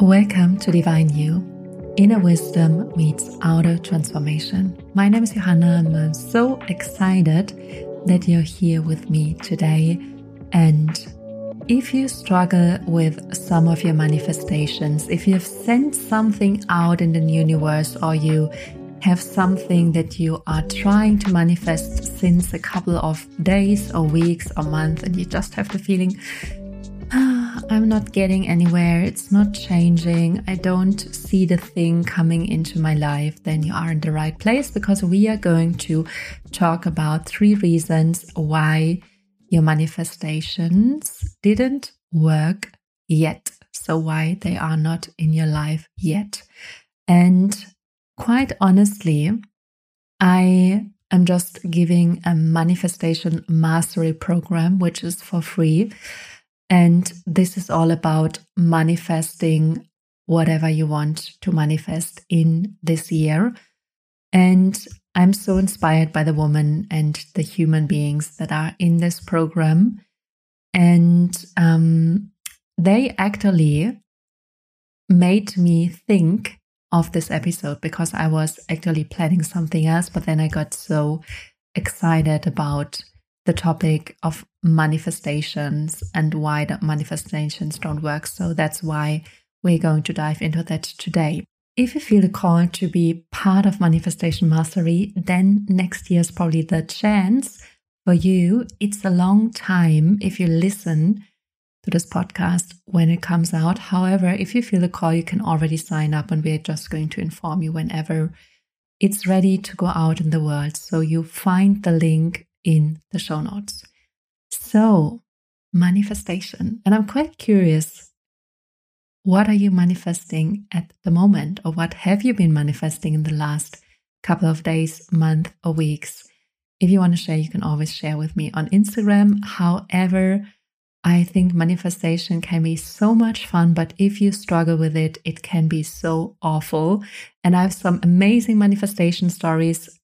Welcome to Divine You. Inner wisdom meets outer transformation. My name is Johanna and I'm uh, so excited that you're here with me today. And if you struggle with some of your manifestations, if you have sent something out in the universe or you have something that you are trying to manifest since a couple of days or weeks or months and you just have the feeling I'm not getting anywhere, it's not changing, I don't see the thing coming into my life, then you are in the right place because we are going to talk about three reasons why your manifestations didn't work yet. So, why they are not in your life yet. And quite honestly, I am just giving a manifestation mastery program, which is for free. And this is all about manifesting whatever you want to manifest in this year. And I'm so inspired by the woman and the human beings that are in this program. And um, they actually made me think of this episode because I was actually planning something else, but then I got so excited about the topic of manifestations and why the manifestations don't work. So that's why we're going to dive into that today. If you feel the call to be part of Manifestation Mastery, then next year is probably the chance for you. It's a long time if you listen to this podcast when it comes out. However, if you feel the call, you can already sign up and we're just going to inform you whenever it's ready to go out in the world. So you find the link in the show notes. So, manifestation. And I'm quite curious what are you manifesting at the moment, or what have you been manifesting in the last couple of days, month, or weeks? If you want to share, you can always share with me on Instagram. However, I think manifestation can be so much fun, but if you struggle with it, it can be so awful. And I have some amazing manifestation stories,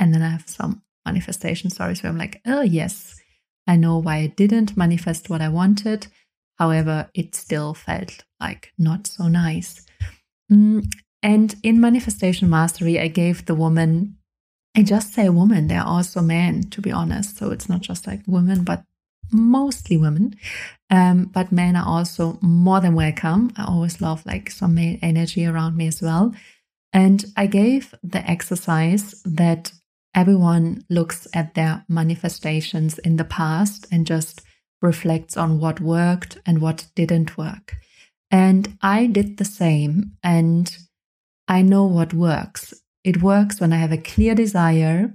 and then I have some manifestation stories where I'm like, oh, yes, I know why I didn't manifest what I wanted. However, it still felt like not so nice. Mm, and in Manifestation Mastery, I gave the woman, I just say woman, they're also men, to be honest. So it's not just like women, but mostly women. Um, but men are also more than welcome. I always love like some male energy around me as well. And I gave the exercise that everyone looks at their manifestations in the past and just reflects on what worked and what didn't work. And I did the same, and I know what works. It works when I have a clear desire.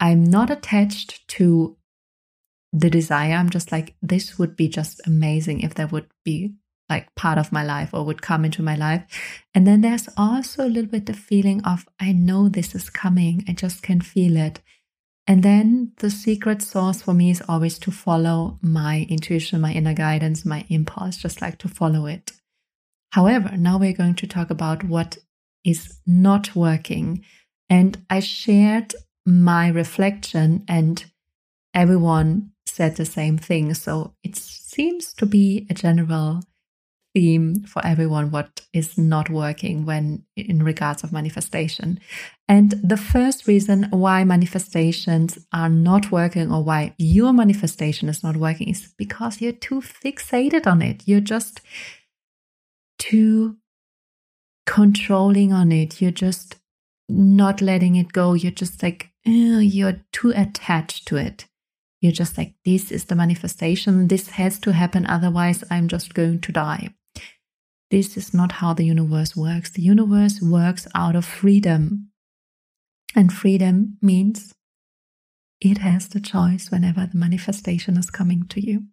I'm not attached to the desire. I'm just like, this would be just amazing if there would be like part of my life or would come into my life. And then there's also a little bit the feeling of, I know this is coming, I just can feel it. And then the secret source for me is always to follow my intuition, my inner guidance, my impulse, just like to follow it. However, now we're going to talk about what is not working. And I shared my reflection, and everyone said the same thing. So it seems to be a general theme for everyone what is not working when in regards of manifestation and the first reason why manifestations are not working or why your manifestation is not working is because you're too fixated on it you're just too controlling on it you're just not letting it go you're just like you're too attached to it you're just like, this is the manifestation. This has to happen. Otherwise, I'm just going to die. This is not how the universe works. The universe works out of freedom. And freedom means it has the choice whenever the manifestation is coming to you.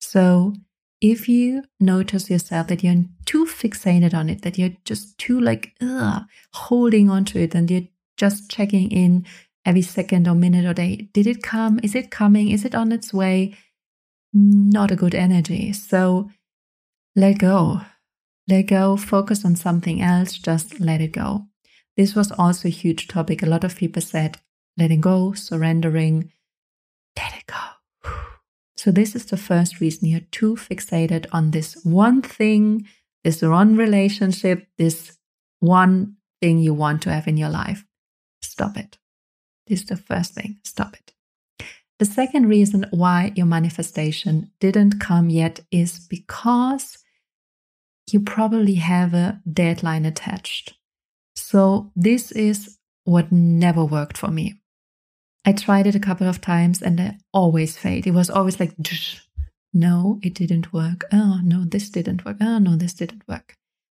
So if you notice yourself that you're too fixated on it, that you're just too like ugh, holding on to it and you're just checking in every second or minute or day, did it come? Is it coming? Is it on its way? Not a good energy. So let go let go, focus on something else, just let it go. This was also a huge topic. A lot of people said, letting go, surrendering, let it go. So, this is the first reason you're too fixated on this one thing this one relationship, this one thing you want to have in your life. Stop it. This is the first thing. Stop it. The second reason why your manifestation didn't come yet is because you probably have a deadline attached. So, this is what never worked for me. I tried it a couple of times and I always failed. It was always like, no, it didn't work. Oh, no, this didn't work. Oh, no, this didn't work.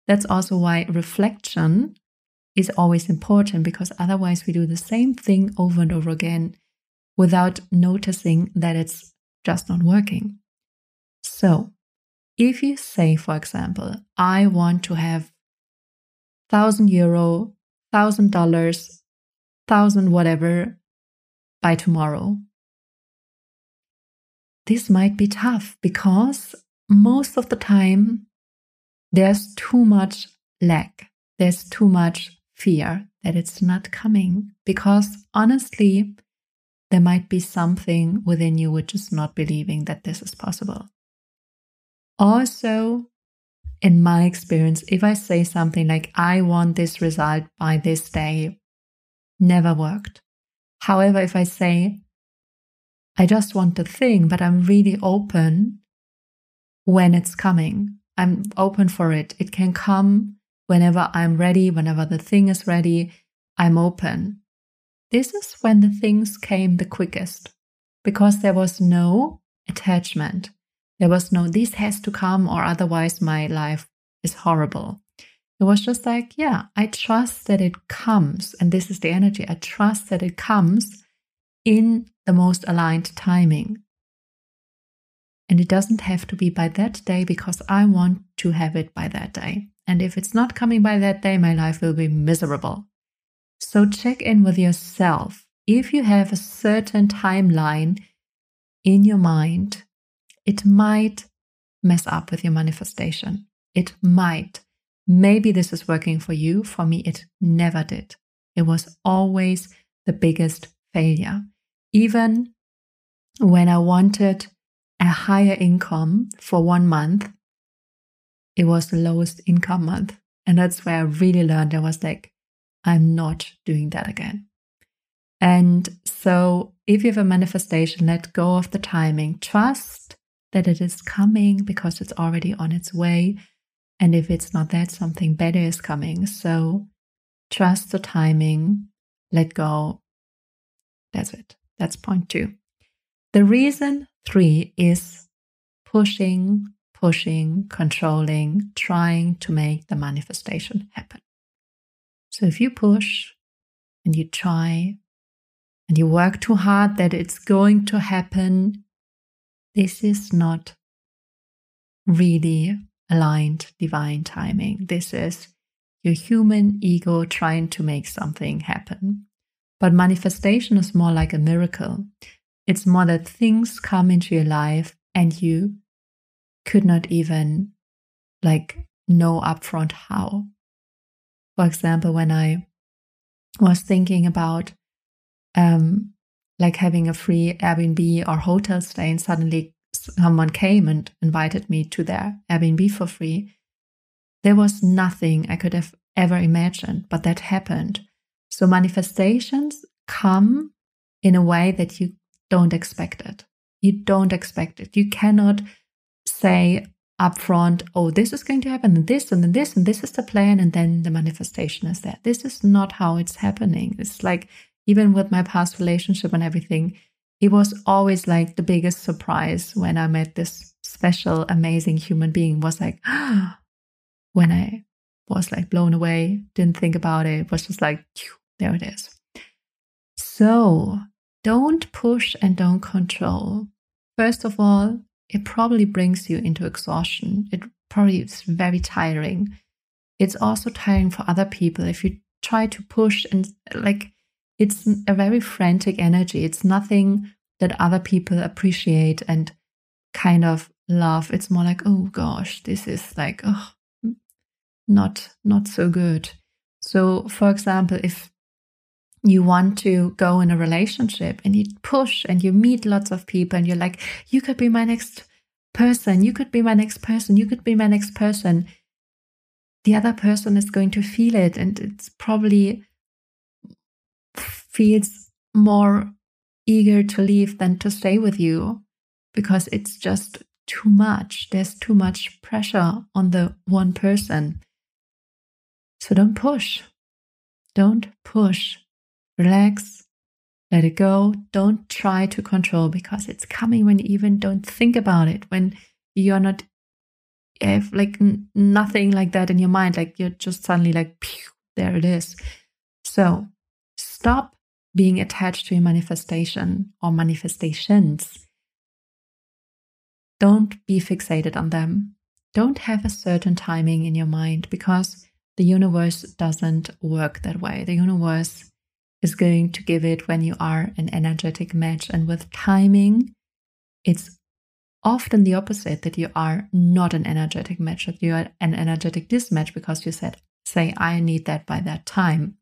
That's also why reflection is always important because otherwise we do the same thing over and over again without noticing that it's just not working. So, if you say, for example, I want to have thousand euro, thousand dollars, thousand whatever by tomorrow. This might be tough because most of the time there's too much lack, there's too much fear that it's not coming. Because honestly, there might be something within you which is not believing that this is possible. Also, in my experience, if I say something like, I want this result by this day, never worked. However, if I say, I just want the thing, but I'm really open when it's coming, I'm open for it. It can come whenever I'm ready, whenever the thing is ready, I'm open. This is when the things came the quickest because there was no attachment. There was no, this has to come or otherwise my life is horrible. It was just like, yeah, I trust that it comes. And this is the energy. I trust that it comes in the most aligned timing. And it doesn't have to be by that day because I want to have it by that day. And if it's not coming by that day, my life will be miserable. So check in with yourself. If you have a certain timeline in your mind, it might mess up with your manifestation. It might. Maybe this is working for you. For me, it never did. It was always the biggest failure. Even when I wanted a higher income for one month, it was the lowest income month. And that's where I really learned I was like, I'm not doing that again. And so if you have a manifestation, let go of the timing. Trust that it is coming because it's already on its way. And if it's not that, something better is coming. So trust the timing, let go. That's it. That's point two. The reason three is pushing, pushing, controlling, trying to make the manifestation happen. So if you push and you try and you work too hard that it's going to happen, this is not really aligned divine timing. This is your human ego trying to make something happen. But manifestation is more like a miracle. It's more that things come into your life and you could not even like know upfront how. For example, when I was thinking about um, like having a free Airbnb or hotel stay, and suddenly someone came and invited me to their Airbnb for free. There was nothing I could have ever imagined, but that happened. So manifestations come in a way that you don't expect it. You don't expect it. You cannot say upfront, oh, this is going to happen, and this, and then this, and this is the plan, and then the manifestation is there. This is not how it's happening. It's like even with my past relationship and everything, it was always like the biggest surprise when I met this special, amazing human being was like, when I was like blown away, didn't think about it, was just like, there it is. So don't push and don't control. First of all, it probably brings you into exhaustion. It probably is very tiring. It's also tiring for other people if you try to push and like it's a very frantic energy. It's nothing that other people appreciate and kind of love. It's more like, oh gosh, this is like, oh, not not so good. So, for example, if you want to go in a relationship and you push and you meet lots of people and you're like, you could be my next person, you could be my next person, you could be my next person. the other person is going to feel it and it's probably feels more eager to leave than to stay with you because it's just too much. There's too much pressure on the one person. So don't push. Don't push. Relax. Let it go. Don't try to control because it's coming when you even don't think about it, when you're not have like nothing like that in your mind. Like you're just suddenly like, pew, there it is. So stop being attached to your manifestation or manifestations. Don't be fixated on them. Don't have a certain timing in your mind because the universe doesn't work that way. The universe is going to give it when you are an energetic match. And with timing, it's often the opposite that you are not an energetic match, that you are an energetic dismatch because you said, say, I need that by that time.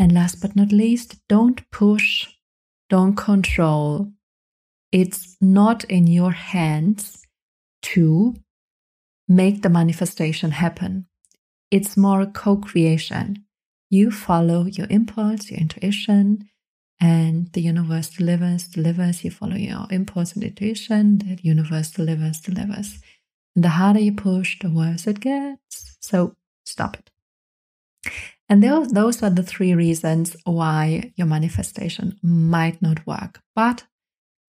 And last but not least, don't push, don't control. It's not in your hands to make the manifestation happen. It's more co creation. You follow your impulse, your intuition, and the universe delivers, delivers. You follow your impulse and intuition, the universe delivers, delivers. And the harder you push, the worse it gets. So stop it. And those, those are the three reasons why your manifestation might not work. But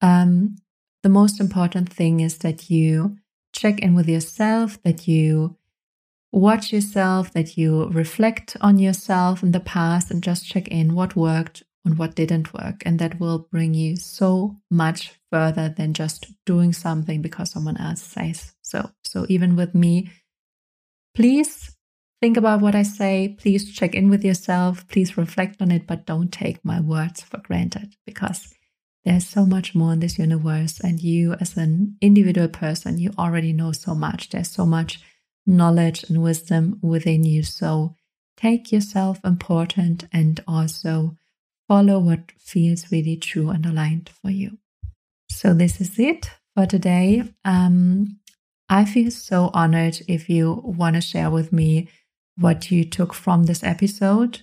um, the most important thing is that you check in with yourself, that you watch yourself, that you reflect on yourself in the past and just check in what worked and what didn't work. And that will bring you so much further than just doing something because someone else says so. So even with me, please think about what I say. Please check in with yourself. Please reflect on it, but don't take my words for granted because there's so much more in this universe. And you, as an individual person, you already know so much. There's so much knowledge and wisdom within you. So take yourself important and also follow what feels really true and aligned for you. So, this is it for today. Um, I feel so honored if you want to share with me what you took from this episode.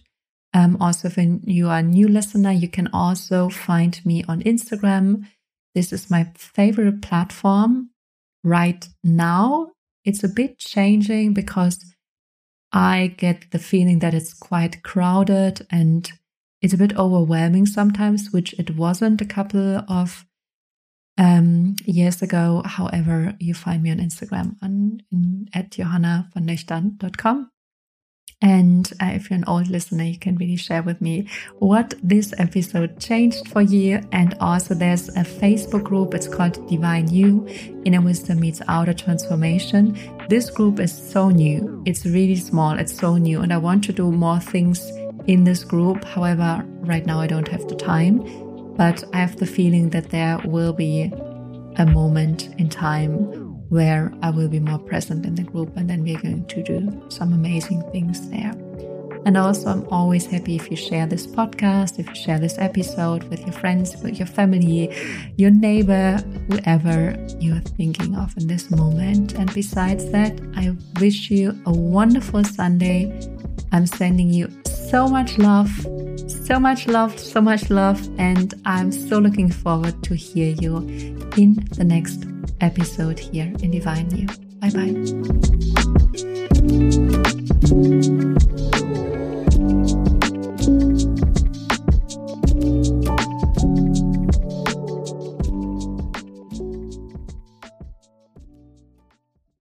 Um, also, if you are a new listener, you can also find me on Instagram. This is my favorite platform right now. It's a bit changing because I get the feeling that it's quite crowded and it's a bit overwhelming sometimes, which it wasn't a couple of um, years ago. However, you find me on Instagram on, in, at johannavonnöchtern.com. And uh, if you're an old listener, you can really share with me what this episode changed for you. And also, there's a Facebook group. It's called Divine You Inner Wisdom Meets Outer Transformation. This group is so new. It's really small. It's so new. And I want to do more things in this group. However, right now I don't have the time. But I have the feeling that there will be a moment in time where I will be more present in the group and then we're going to do some amazing things there. And also, I'm always happy if you share this podcast, if you share this episode with your friends, with your family, your neighbor, whoever you're thinking of in this moment. And besides that, I wish you a wonderful Sunday. I'm sending you so much love, so much love, so much love. And I'm so looking forward to hear you in the next episode here in Divine You. Bye bye.